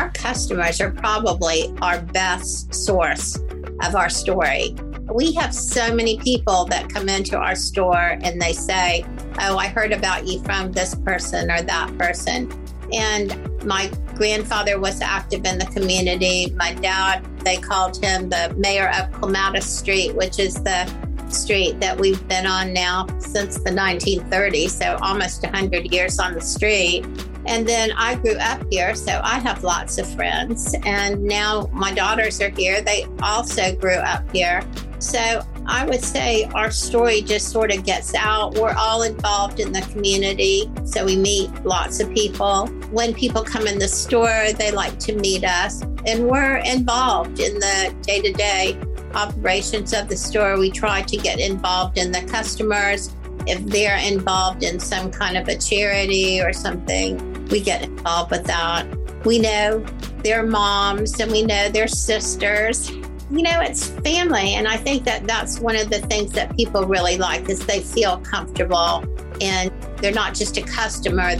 our customers are probably our best source of our story. We have so many people that come into our store and they say, Oh, I heard about you from this person or that person. And my grandfather was active in the community. My dad, they called him the mayor of Clematis Street, which is the street that we've been on now since the 1930s, so almost 100 years on the street. And then I grew up here, so I have lots of friends. And now my daughters are here. They also grew up here. So I would say our story just sort of gets out. We're all involved in the community. So we meet lots of people. When people come in the store, they like to meet us. And we're involved in the day to day operations of the store. We try to get involved in the customers. If they're involved in some kind of a charity or something, we get involved with that. We know their moms and we know their sisters. You know, it's family. And I think that that's one of the things that people really like is they feel comfortable and they're not just a customer.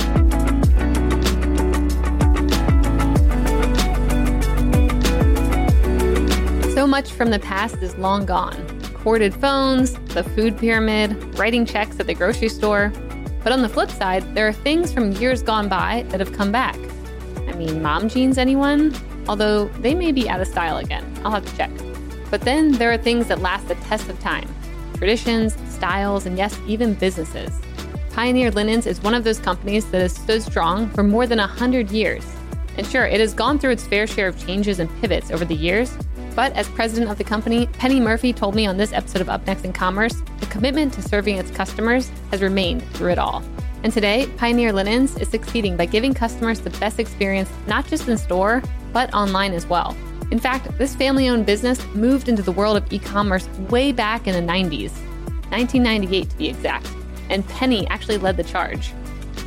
So much from the past is long gone corded phones, the food pyramid, writing checks at the grocery store. But on the flip side, there are things from years gone by that have come back. I mean, mom jeans, anyone? Although they may be out of style again. I'll have to check. But then there are things that last the test of time traditions, styles, and yes, even businesses. Pioneer Linens is one of those companies that has stood strong for more than 100 years. And sure, it has gone through its fair share of changes and pivots over the years, but as president of the company, Penny Murphy told me on this episode of Up Next in Commerce, the commitment to serving its customers has remained through it all. And today, Pioneer Linens is succeeding by giving customers the best experience, not just in store, but online as well. In fact, this family owned business moved into the world of e commerce way back in the 90s, 1998 to be exact, and Penny actually led the charge.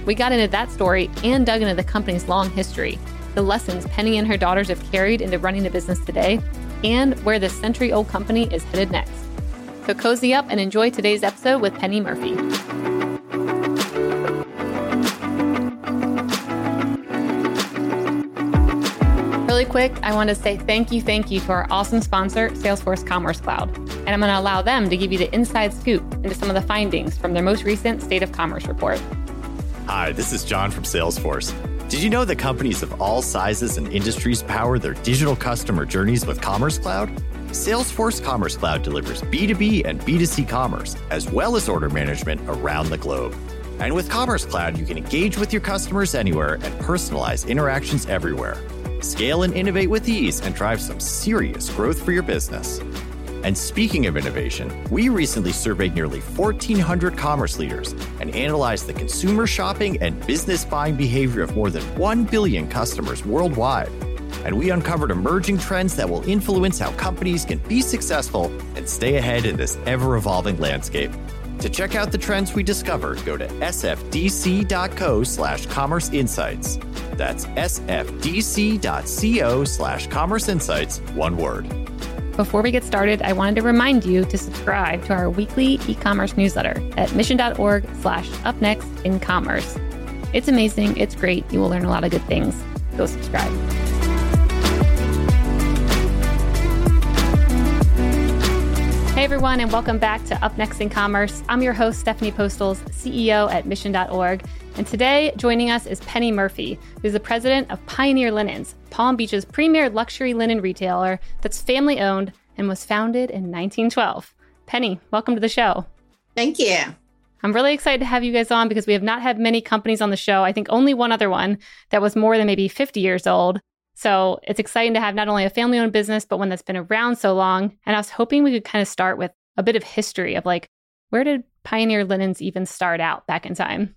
We got into that story and dug into the company's long history, the lessons Penny and her daughters have carried into running the business today, and where this century old company is headed next. So cozy up and enjoy today's episode with Penny Murphy. Really quick, I want to say thank you, thank you to our awesome sponsor, Salesforce Commerce Cloud. And I'm going to allow them to give you the inside scoop into some of the findings from their most recent State of Commerce report. Hi, this is John from Salesforce. Did you know that companies of all sizes and industries power their digital customer journeys with Commerce Cloud? Salesforce Commerce Cloud delivers B2B and B2C commerce, as well as order management around the globe. And with Commerce Cloud, you can engage with your customers anywhere and personalize interactions everywhere. Scale and innovate with ease and drive some serious growth for your business. And speaking of innovation, we recently surveyed nearly 1,400 commerce leaders and analyzed the consumer shopping and business buying behavior of more than 1 billion customers worldwide. And we uncovered emerging trends that will influence how companies can be successful and stay ahead in this ever evolving landscape. To check out the trends we discovered, go to sfdc.co slash commerce insights. That's sfdc.co slash commerce insights, one word. Before we get started, I wanted to remind you to subscribe to our weekly e-commerce newsletter at mission.org slash up next in commerce. It's amazing. It's great. You will learn a lot of good things. Go subscribe. Hey everyone, and welcome back to Up Next in Commerce. I'm your host, Stephanie Postles, CEO at mission.org. And today, joining us is Penny Murphy, who's the president of Pioneer Linens, Palm Beach's premier luxury linen retailer that's family owned and was founded in 1912. Penny, welcome to the show. Thank you. I'm really excited to have you guys on because we have not had many companies on the show. I think only one other one that was more than maybe 50 years old. So it's exciting to have not only a family owned business, but one that's been around so long. And I was hoping we could kind of start with a bit of history of like, where did Pioneer Linens even start out back in time?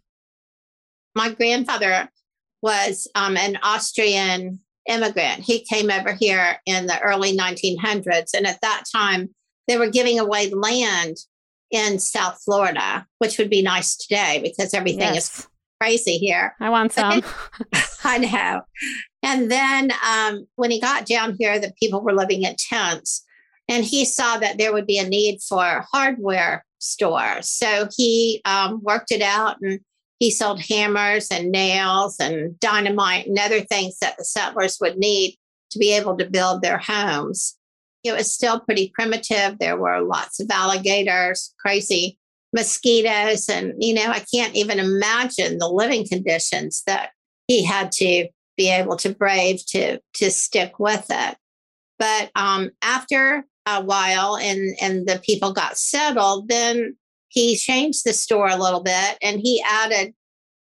My grandfather was um, an Austrian immigrant. He came over here in the early 1900s. And at that time, they were giving away land in South Florida, which would be nice today because everything yes. is crazy here. I want some. I know. And then um, when he got down here, the people were living in tents, and he saw that there would be a need for hardware store. So he um, worked it out and he sold hammers and nails and dynamite and other things that the settlers would need to be able to build their homes. It was still pretty primitive. There were lots of alligators, crazy mosquitoes, and, you know, I can't even imagine the living conditions that he had to be able to brave to to stick with it. But um, after a while and and the people got settled, then he changed the store a little bit and he added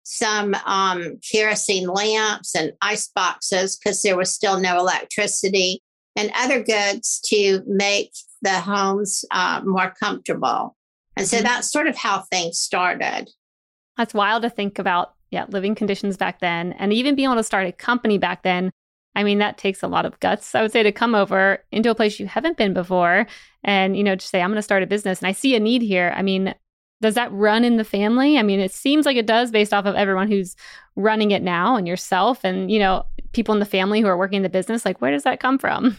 some um, kerosene lamps and ice boxes because there was still no electricity and other goods to make the homes uh, more comfortable. And so mm-hmm. that's sort of how things started. That's wild to think about. Yeah, living conditions back then, and even being able to start a company back then. I mean, that takes a lot of guts, I would say, to come over into a place you haven't been before and, you know, just say, I'm going to start a business and I see a need here. I mean, does that run in the family? I mean, it seems like it does based off of everyone who's running it now and yourself and, you know, people in the family who are working in the business. Like, where does that come from?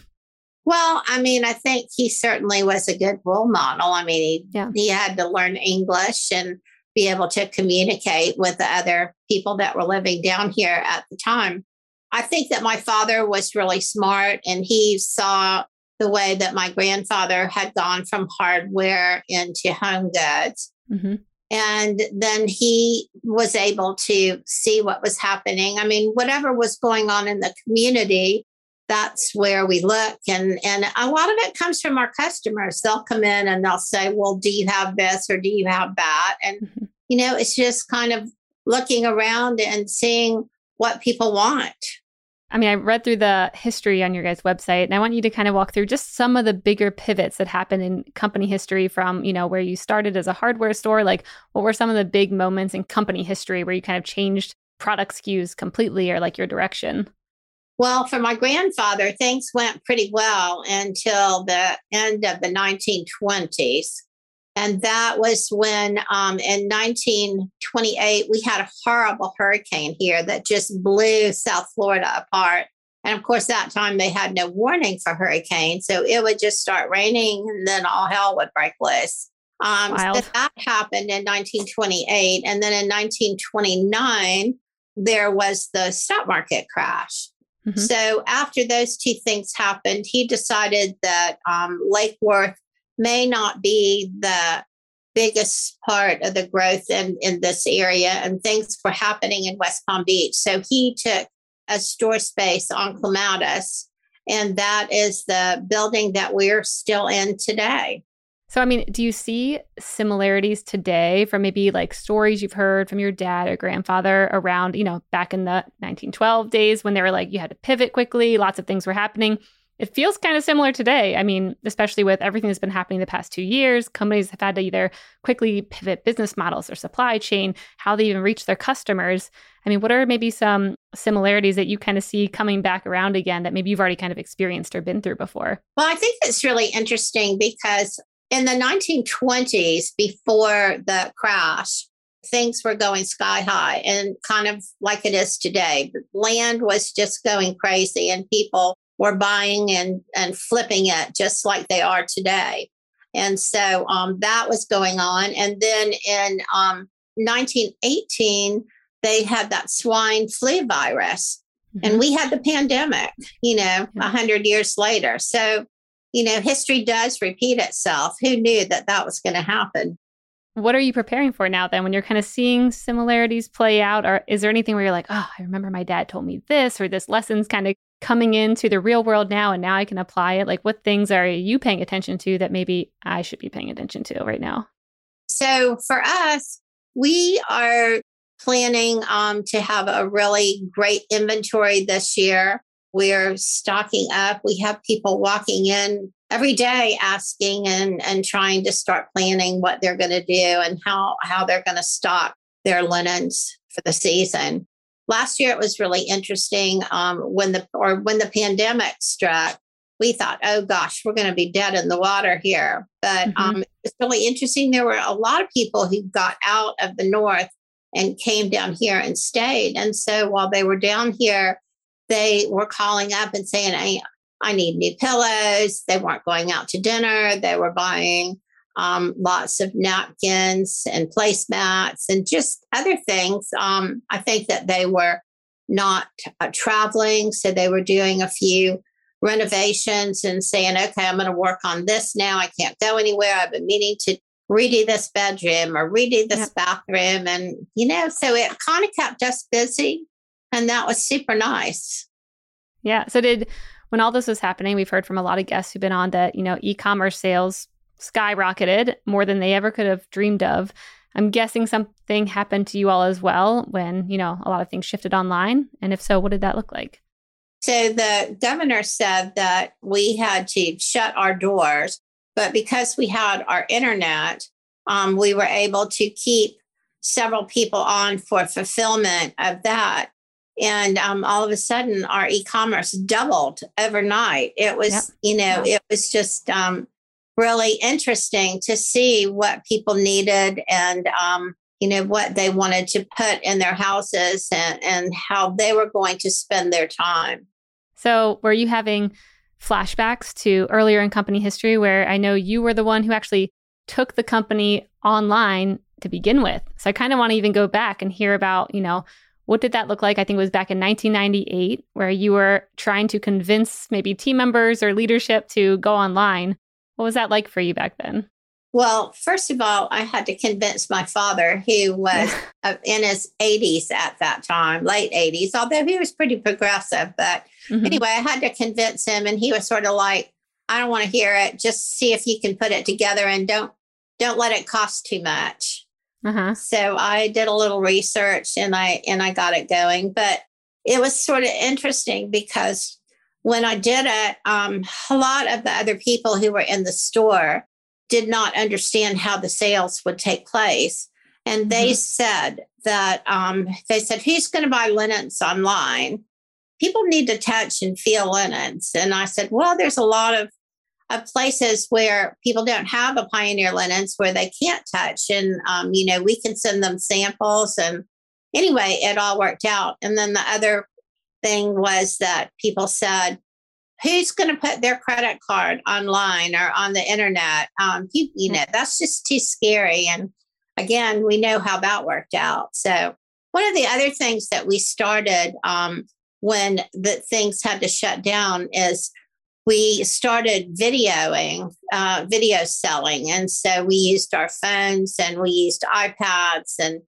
Well, I mean, I think he certainly was a good role model. I mean, he, yeah. he had to learn English and be able to communicate with the other people that were living down here at the time. I think that my father was really smart and he saw the way that my grandfather had gone from hardware into home goods. Mm-hmm. And then he was able to see what was happening. I mean, whatever was going on in the community, that's where we look. And, and a lot of it comes from our customers. They'll come in and they'll say, Well, do you have this or do you have that? And, mm-hmm. you know, it's just kind of looking around and seeing what people want. I mean, I read through the history on your guys' website, and I want you to kind of walk through just some of the bigger pivots that happened in company history from, you know, where you started as a hardware store. Like, what were some of the big moments in company history where you kind of changed product SKUs completely or like your direction? Well, for my grandfather, things went pretty well until the end of the 1920s. And that was when um, in 1928, we had a horrible hurricane here that just blew South Florida apart. And of course, that time they had no warning for hurricanes. So it would just start raining and then all hell would break loose. Um, so that happened in 1928. And then in 1929, there was the stock market crash. Mm-hmm. So after those two things happened, he decided that um, Lake Worth may not be the biggest part of the growth in, in this area and things were happening in West Palm Beach. So he took a store space on Clematis, and that is the building that we're still in today. So, I mean, do you see similarities today from maybe like stories you've heard from your dad or grandfather around, you know, back in the 1912 days when they were like, you had to pivot quickly, lots of things were happening? It feels kind of similar today. I mean, especially with everything that's been happening the past two years, companies have had to either quickly pivot business models or supply chain, how they even reach their customers. I mean, what are maybe some similarities that you kind of see coming back around again that maybe you've already kind of experienced or been through before? Well, I think it's really interesting because in the 1920s, before the crash, things were going sky high and kind of like it is today. Land was just going crazy and people were buying and, and flipping it just like they are today. And so um, that was going on. And then in um, 1918, they had that swine flu virus. Mm-hmm. And we had the pandemic, you know, a 100 years later. So, you know, history does repeat itself. Who knew that that was going to happen? What are you preparing for now then when you're kind of seeing similarities play out? Or is there anything where you're like, oh, I remember my dad told me this, or this lesson's kind of coming into the real world now and now I can apply it? Like, what things are you paying attention to that maybe I should be paying attention to right now? So, for us, we are planning um, to have a really great inventory this year. We're stocking up. We have people walking in every day asking and, and trying to start planning what they're going to do and how, how they're going to stock their linens for the season. Last year it was really interesting um, when the or when the pandemic struck. We thought, oh gosh, we're going to be dead in the water here. But mm-hmm. um, it's really interesting. There were a lot of people who got out of the north and came down here and stayed. And so while they were down here, they were calling up and saying, I, I need new pillows. They weren't going out to dinner. They were buying um, lots of napkins and placemats and just other things. Um, I think that they were not uh, traveling, so they were doing a few renovations and saying, okay, I'm going to work on this now. I can't go anywhere. I've been meaning to redo this bedroom or redo this bathroom. And, you know, so it kind of kept us busy. And that was super nice. Yeah. So, did when all this was happening, we've heard from a lot of guests who've been on that, you know, e commerce sales skyrocketed more than they ever could have dreamed of. I'm guessing something happened to you all as well when, you know, a lot of things shifted online. And if so, what did that look like? So the governor said that we had to shut our doors, but because we had our internet, um, we were able to keep several people on for fulfillment of that. And um, all of a sudden, our e commerce doubled overnight. It was, yep. you know, it was just um, really interesting to see what people needed and um, you know what they wanted to put in their houses and, and how they were going to spend their time so were you having flashbacks to earlier in company history where i know you were the one who actually took the company online to begin with so i kind of want to even go back and hear about you know what did that look like? I think it was back in 1998, where you were trying to convince maybe team members or leadership to go online. What was that like for you back then? Well, first of all, I had to convince my father, who was in his 80s at that time, late 80s, although he was pretty progressive. But mm-hmm. anyway, I had to convince him, and he was sort of like, "I don't want to hear it. Just see if you can put it together, and don't don't let it cost too much." Uh-huh. So I did a little research, and I and I got it going. But it was sort of interesting because when I did it, um, a lot of the other people who were in the store did not understand how the sales would take place. And they mm-hmm. said that um, they said, Who's going to buy linens online? People need to touch and feel linens. And I said, Well, there's a lot of, of places where people don't have a Pioneer linens where they can't touch. And, um, you know, we can send them samples. And anyway, it all worked out. And then the other thing was that people said, who's going to put their credit card online or on the internet? Um, you, you know, that's just too scary. And again, we know how that worked out. So, one of the other things that we started um, when the things had to shut down is we started videoing, uh, video selling. And so we used our phones and we used iPads and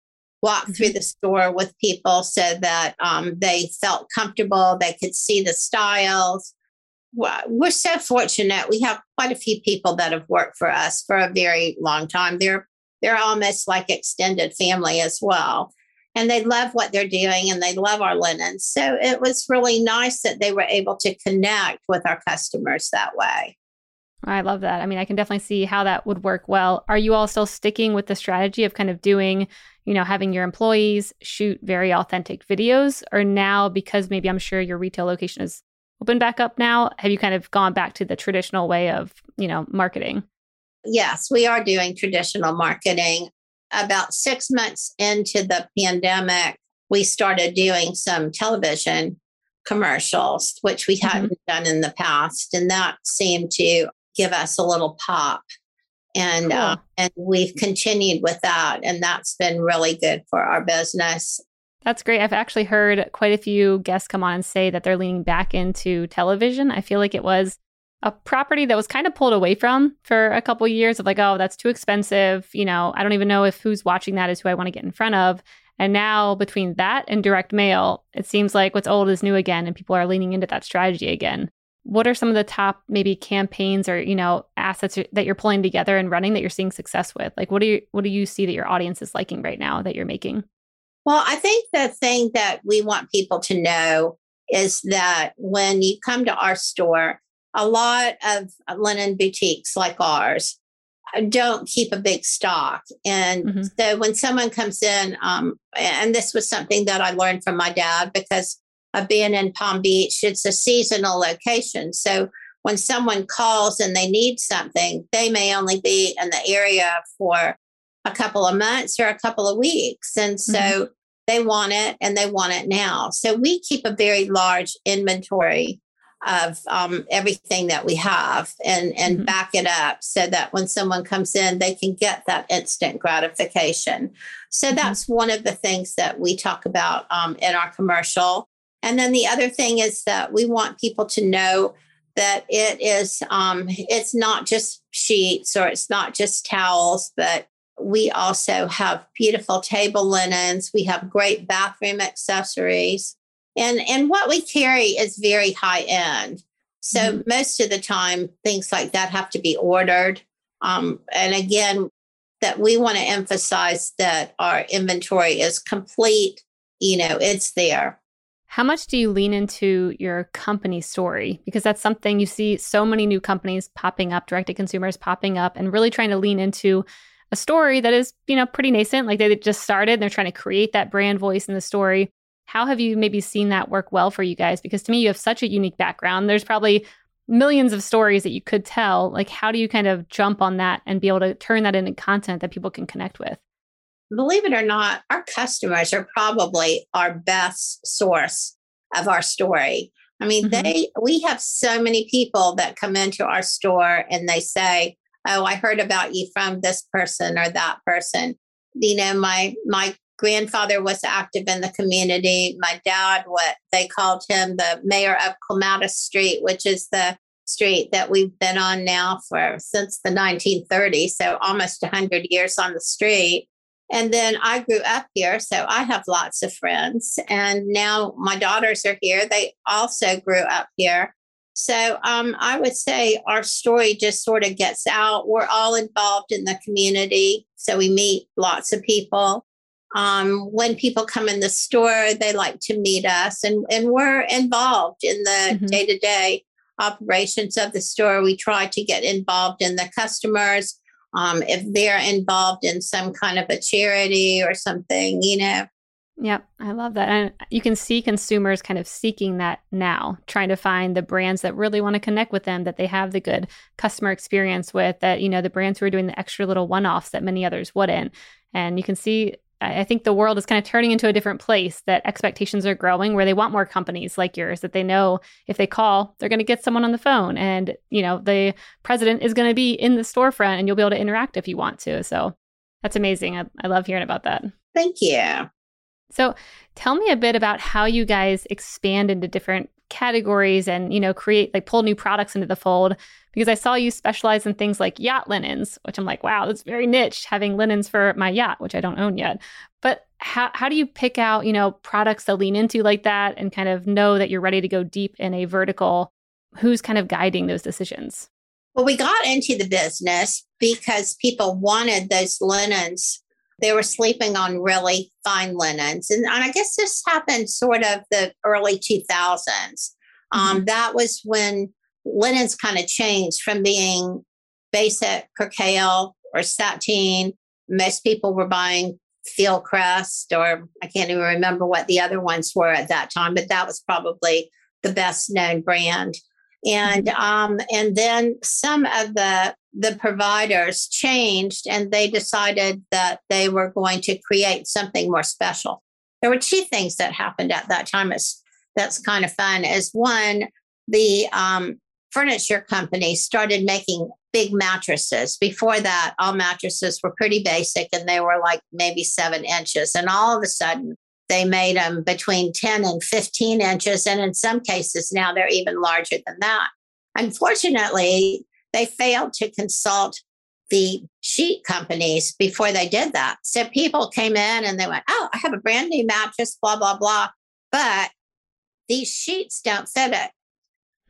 walked through mm-hmm. the store with people so that um, they felt comfortable. They could see the styles we're so fortunate. We have quite a few people that have worked for us for a very long time. They're they're almost like extended family as well. And they love what they're doing and they love our linens. So it was really nice that they were able to connect with our customers that way. I love that. I mean, I can definitely see how that would work well. Are you all still sticking with the strategy of kind of doing, you know, having your employees shoot very authentic videos? Or now, because maybe I'm sure your retail location is open back up now? Have you kind of gone back to the traditional way of, you know, marketing? Yes, we are doing traditional marketing. About six months into the pandemic, we started doing some television commercials, which we mm-hmm. hadn't done in the past. And that seemed to give us a little pop. And, cool. uh, and we've continued with that. And that's been really good for our business. That's great. I've actually heard quite a few guests come on and say that they're leaning back into television. I feel like it was a property that was kind of pulled away from for a couple of years of like, oh, that's too expensive. You know, I don't even know if who's watching that is who I want to get in front of. And now between that and direct mail, it seems like what's old is new again and people are leaning into that strategy again. What are some of the top maybe campaigns or, you know, assets that you're pulling together and running that you're seeing success with? Like what do you what do you see that your audience is liking right now that you're making? Well, I think the thing that we want people to know is that when you come to our store, a lot of linen boutiques like ours uh, don't keep a big stock. And mm-hmm. so when someone comes in, um, and this was something that I learned from my dad because of being in Palm Beach, it's a seasonal location. So when someone calls and they need something, they may only be in the area for a couple of months or a couple of weeks. And so mm-hmm. they want it and they want it now. So we keep a very large inventory of um, everything that we have and and mm-hmm. back it up so that when someone comes in they can get that instant gratification so mm-hmm. that's one of the things that we talk about um, in our commercial and then the other thing is that we want people to know that it is um, it's not just sheets or it's not just towels but we also have beautiful table linens. We have great bathroom accessories. And and what we carry is very high end. So mm-hmm. most of the time things like that have to be ordered. Um, and again that we want to emphasize that our inventory is complete you know it's there how much do you lean into your company story? Because that's something you see so many new companies popping up, direct to consumers popping up, and really trying to lean into a story that is, you know, pretty nascent. Like they just started, and they're trying to create that brand voice in the story. How have you maybe seen that work well for you guys? Because to me, you have such a unique background. There's probably millions of stories that you could tell. Like, how do you kind of jump on that and be able to turn that into content that people can connect with? Believe it or not, our customers are probably our best source of our story. I mean, mm-hmm. they we have so many people that come into our store and they say, "Oh, I heard about you from this person or that person." You know, my my grandfather was active in the community. My dad, what they called him the mayor of Clematis Street, which is the street that we've been on now for since the 1930s, so almost 100 years on the street. And then I grew up here, so I have lots of friends. And now my daughters are here. They also grew up here. So um, I would say our story just sort of gets out. We're all involved in the community. So we meet lots of people. Um, when people come in the store, they like to meet us, and, and we're involved in the day to day operations of the store. We try to get involved in the customers um, if they're involved in some kind of a charity or something, you know. Yep, I love that. And you can see consumers kind of seeking that now, trying to find the brands that really want to connect with them, that they have the good customer experience with, that, you know, the brands who are doing the extra little one offs that many others wouldn't. And you can see I think the world is kind of turning into a different place that expectations are growing where they want more companies like yours that they know if they call, they're going to get someone on the phone and, you know, the president is going to be in the storefront and you'll be able to interact if you want to. So that's amazing. I, I love hearing about that. Thank you. So tell me a bit about how you guys expand into different categories and, you know, create like pull new products into the fold because I saw you specialize in things like yacht linens, which I'm like, wow, that's very niche having linens for my yacht, which I don't own yet. But how, how do you pick out, you know, products to lean into like that and kind of know that you're ready to go deep in a vertical? Who's kind of guiding those decisions? Well, we got into the business because people wanted those linens they were sleeping on really fine linens. And, and I guess this happened sort of the early 2000s. Um, mm-hmm. that was when linens kind of changed from being basic percale or sateen. Most people were buying Fieldcrest, or I can't even remember what the other ones were at that time, but that was probably the best known brand. And mm-hmm. um, and then some of the the providers changed and they decided that they were going to create something more special. There were two things that happened at that time. It's, that's kind of fun. As one, the um, furniture company started making big mattresses. Before that, all mattresses were pretty basic and they were like maybe seven inches. And all of a sudden, they made them between 10 and 15 inches. And in some cases, now they're even larger than that. Unfortunately, they failed to consult the sheet companies before they did that. So people came in and they went, Oh, I have a brand new mattress, blah, blah, blah. But these sheets don't fit it.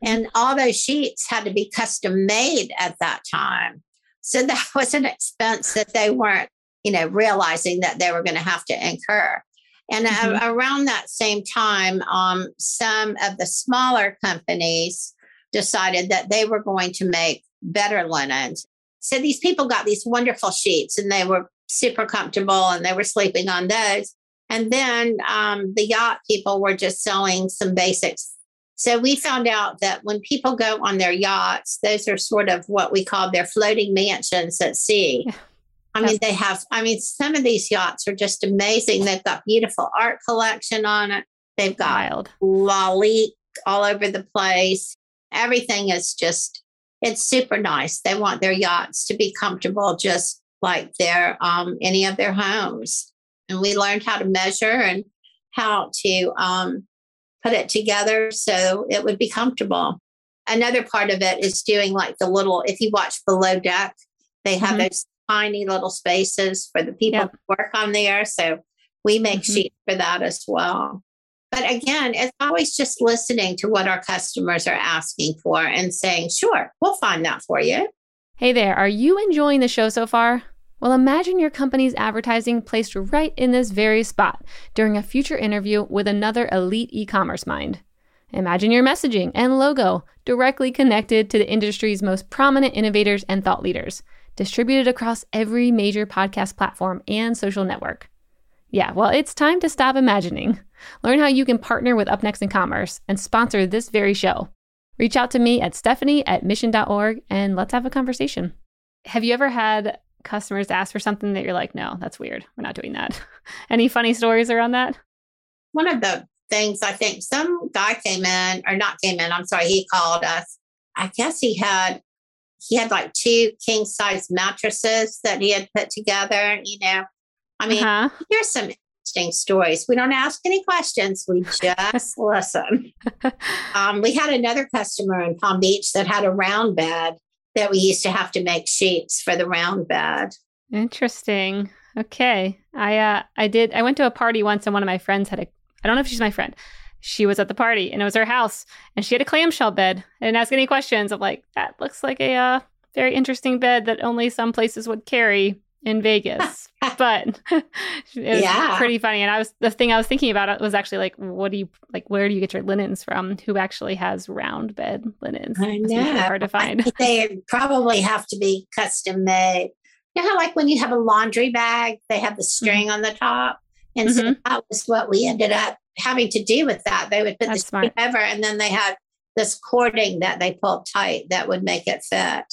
And all those sheets had to be custom made at that time. So that was an expense that they weren't, you know, realizing that they were going to have to incur. And mm-hmm. around that same time, um, some of the smaller companies decided that they were going to make better linens. So these people got these wonderful sheets and they were super comfortable and they were sleeping on those. And then um, the yacht people were just selling some basics. So we found out that when people go on their yachts, those are sort of what we call their floating mansions at sea. Yeah. I mean, they have, I mean, some of these yachts are just amazing. They've got beautiful art collection on it. They've got Wild. Lalique all over the place. Everything is just, it's super nice. They want their yachts to be comfortable, just like their um, any of their homes. And we learned how to measure and how to um, put it together so it would be comfortable. Another part of it is doing like the little, if you watch below deck, they have mm-hmm. those tiny little spaces for the people yep. work on there. So we make mm-hmm. sheets for that as well. But again, it's always just listening to what our customers are asking for and saying, sure, we'll find that for you. Hey there, are you enjoying the show so far? Well, imagine your company's advertising placed right in this very spot during a future interview with another elite e commerce mind. Imagine your messaging and logo directly connected to the industry's most prominent innovators and thought leaders, distributed across every major podcast platform and social network. Yeah, well, it's time to stop imagining. Learn how you can partner with UpNext in Commerce and sponsor this very show. Reach out to me at stephanie at mission.org and let's have a conversation. Have you ever had customers ask for something that you're like, no, that's weird. We're not doing that. Any funny stories around that? One of the things I think some guy came in, or not came in, I'm sorry, he called us. I guess he had he had like two king size mattresses that he had put together, you know. I mean, uh-huh. here's some interesting stories. We don't ask any questions, we just listen. Um, we had another customer in Palm Beach that had a round bed that we used to have to make sheets for the round bed. Interesting. Okay. I uh I did I went to a party once and one of my friends had a I don't know if she's my friend. She was at the party and it was her house and she had a clamshell bed. I didn't ask any questions. I'm like, that looks like a uh, very interesting bed that only some places would carry in Vegas. but it was yeah. pretty funny. And I was the thing I was thinking about was actually like, what do you like? Where do you get your linens from? Who actually has round bed linens? I know. hard to find. they probably have to be custom made. You know how like when you have a laundry bag, they have the mm-hmm. string mm-hmm. on the top, and mm-hmm. so that was what we ended up having to do with that. They would put That's over, and then they had this cording that they pulled tight that would make it fit.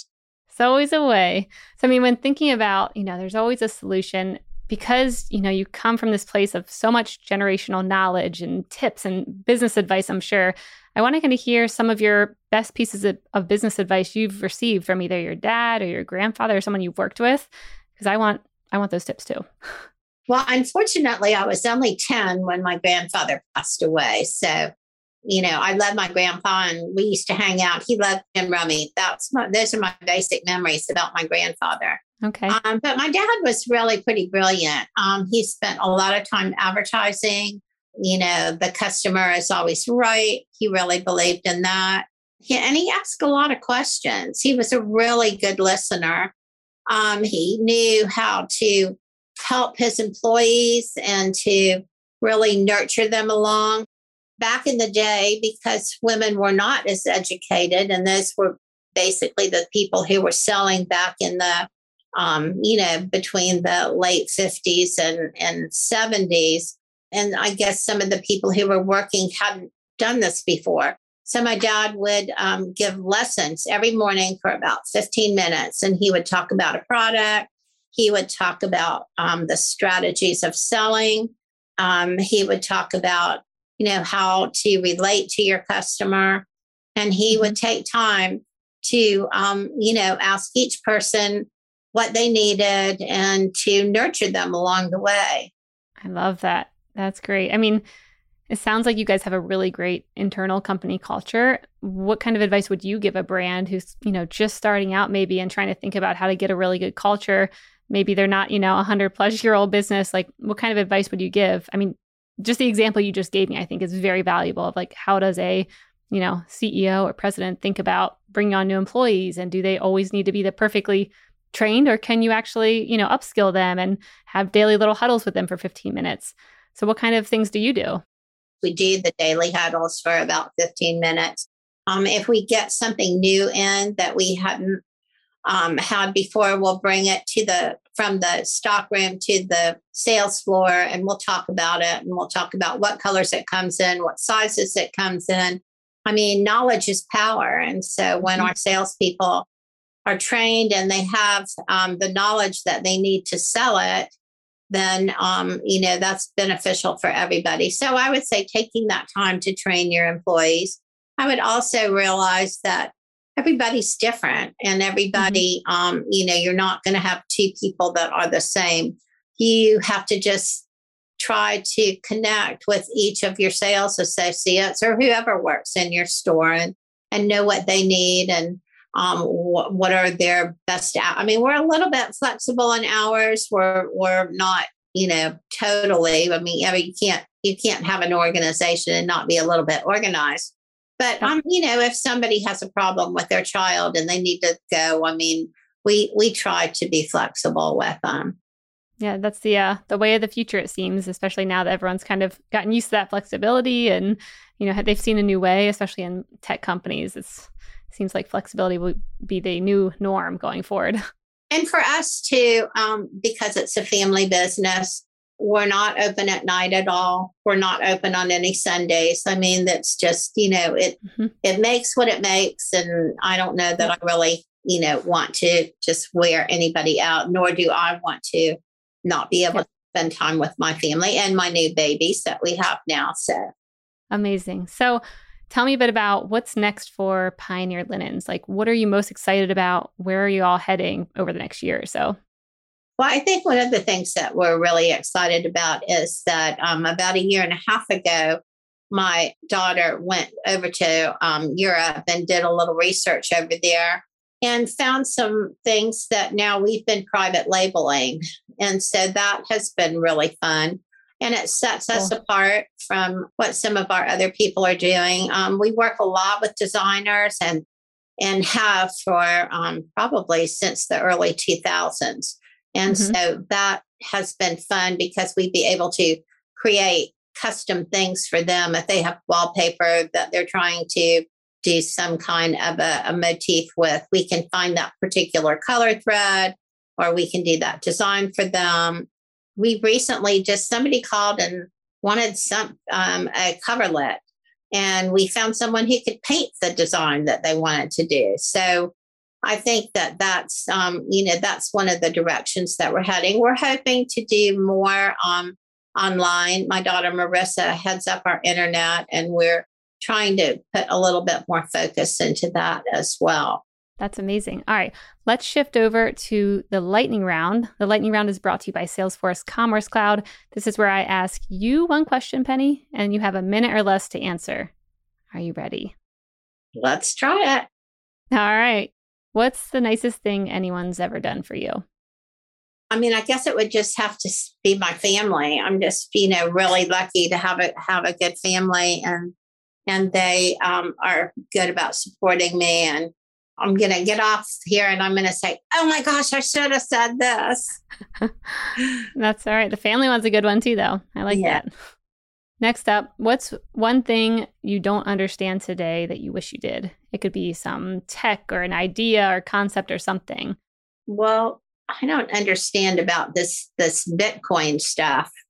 It's always a way. So, I mean, when thinking about, you know, there's always a solution because, you know, you come from this place of so much generational knowledge and tips and business advice, I'm sure. I want to kind of hear some of your best pieces of, of business advice you've received from either your dad or your grandfather or someone you've worked with, because I want I want those tips too. Well, unfortunately, I was only 10 when my grandfather passed away. So you know, I love my grandpa and we used to hang out. He loved gin rummy. That's my, those are my basic memories about my grandfather. Okay. Um, but my dad was really pretty brilliant. Um, he spent a lot of time advertising. You know, the customer is always right. He really believed in that. He, and he asked a lot of questions. He was a really good listener. Um, he knew how to help his employees and to really nurture them along back in the day, because women were not as educated, and those were basically the people who were selling back in the, um, you know, between the late 50s and, and 70s. And I guess some of the people who were working hadn't done this before. So my dad would um, give lessons every morning for about 15 minutes, and he would talk about a product. He would talk about um, the strategies of selling. Um, he would talk about you know, how to relate to your customer. And he would mm-hmm. take time to, um, you know, ask each person what they needed and to nurture them along the way. I love that. That's great. I mean, it sounds like you guys have a really great internal company culture. What kind of advice would you give a brand who's, you know, just starting out maybe and trying to think about how to get a really good culture? Maybe they're not, you know, a 100 plus year old business. Like, what kind of advice would you give? I mean, just the example you just gave me, I think is very valuable of like, how does a, you know, CEO or president think about bringing on new employees? And do they always need to be the perfectly trained or can you actually, you know, upskill them and have daily little huddles with them for 15 minutes? So what kind of things do you do? We do the daily huddles for about 15 minutes. Um, if we get something new in that we hadn't um, had before, we'll bring it to the from the stock room to the sales floor and we'll talk about it and we'll talk about what colors it comes in, what sizes it comes in. I mean, knowledge is power. And so when mm-hmm. our salespeople are trained and they have um, the knowledge that they need to sell it, then um, you know that's beneficial for everybody. So I would say taking that time to train your employees I would also realize that everybody's different and everybody, mm-hmm. um, you know, you're not going to have two people that are the same. You have to just try to connect with each of your sales associates or whoever works in your store and, and know what they need and um, what, what are their best I mean, we're a little bit flexible in hours. We're we're not, you know, totally. I mean, I mean, you can't you can't have an organization and not be a little bit organized. But um, you know, if somebody has a problem with their child and they need to go, I mean, we we try to be flexible with them. Yeah, that's the uh, the way of the future. It seems, especially now that everyone's kind of gotten used to that flexibility, and you know they've seen a new way, especially in tech companies. It's it seems like flexibility will be the new norm going forward. And for us too, um, because it's a family business, we're not open at night at all. We're not open on any Sundays. I mean, that's just you know it mm-hmm. it makes what it makes, and I don't know that I really you know want to just wear anybody out, nor do I want to not be able to spend time with my family and my new babies that we have now. So amazing. So tell me a bit about what's next for Pioneer Linens. Like, what are you most excited about? Where are you all heading over the next year or so? Well, I think one of the things that we're really excited about is that um, about a year and a half ago, my daughter went over to um, Europe and did a little research over there and found some things that now we've been private labeling. And so that has been really fun. And it sets us apart from what some of our other people are doing. Um, we work a lot with designers and and have for um, probably since the early 2000s. And mm-hmm. so that has been fun because we'd be able to create custom things for them if they have wallpaper that they're trying to do some kind of a, a motif with. We can find that particular color thread or we can do that design for them. We recently just somebody called and wanted some um, a coverlet, and we found someone who could paint the design that they wanted to do. So I think that that's um, you know that's one of the directions that we're heading. We're hoping to do more um, online. My daughter Marissa heads up our internet, and we're trying to put a little bit more focus into that as well. That's amazing. All right, let's shift over to the lightning round. The lightning round is brought to you by Salesforce Commerce Cloud. This is where I ask you one question, Penny, and you have a minute or less to answer. Are you ready? Let's try it. All right. What's the nicest thing anyone's ever done for you? I mean, I guess it would just have to be my family. I'm just, you know, really lucky to have a have a good family and and they um, are good about supporting me. And I'm going to get off here and I'm going to say, oh my gosh, I should have said this. That's all right. The family one's a good one too, though. I like yeah. that. Next up, what's one thing you don't understand today that you wish you did? It could be some tech or an idea or concept or something. Well, I don't understand about this this Bitcoin stuff.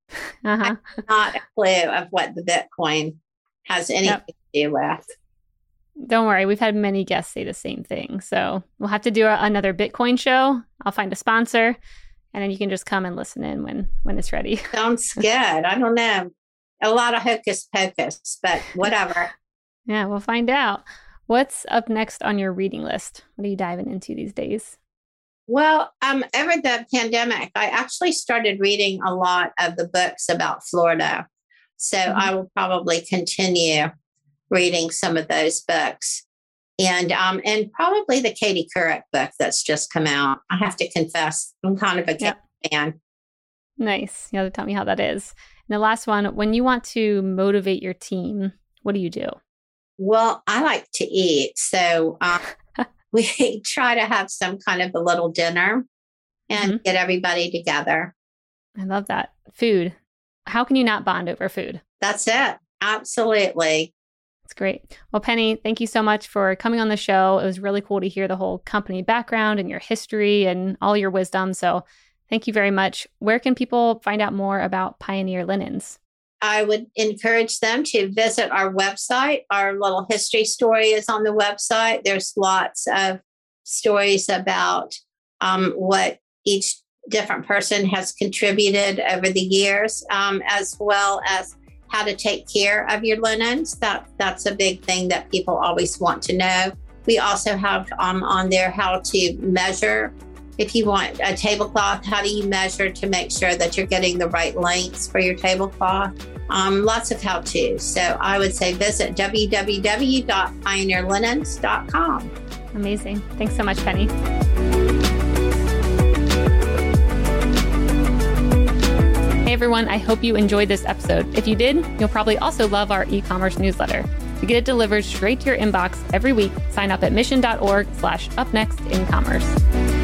Uh-huh. not a clue of what the Bitcoin has anything yep. to do with. Don't worry, we've had many guests say the same thing. So we'll have to do a, another Bitcoin show. I'll find a sponsor, and then you can just come and listen in when when it's ready. Sounds good. I don't know, a lot of hocus pocus, but whatever. yeah, we'll find out. What's up next on your reading list? What are you diving into these days? Well, um, over the pandemic, I actually started reading a lot of the books about Florida. So mm-hmm. I will probably continue reading some of those books. And um, and probably the Katie Couric book that's just come out. I have to confess, I'm kind of a yep. fan. Nice. You have to tell me how that is. And the last one, when you want to motivate your team, what do you do? Well, I like to eat. So um, we try to have some kind of a little dinner and mm-hmm. get everybody together. I love that. Food how can you not bond over food? That's it. Absolutely. That's great. Well, Penny, thank you so much for coming on the show. It was really cool to hear the whole company background and your history and all your wisdom. So, thank you very much. Where can people find out more about Pioneer Linens? I would encourage them to visit our website. Our little history story is on the website. There's lots of stories about um, what each different person has contributed over the years, um, as well as how to take care of your linens. That that's a big thing that people always want to know. We also have um, on there how to measure. If you want a tablecloth, how do you measure to make sure that you're getting the right lengths for your tablecloth? Um, lots of how to. So I would say visit www.pioneerlinens.com. Amazing. Thanks so much, Penny. Hey everyone, I hope you enjoyed this episode. If you did, you'll probably also love our e-commerce newsletter. To get it delivered straight to your inbox every week, sign up at mission.org slash upnext in commerce.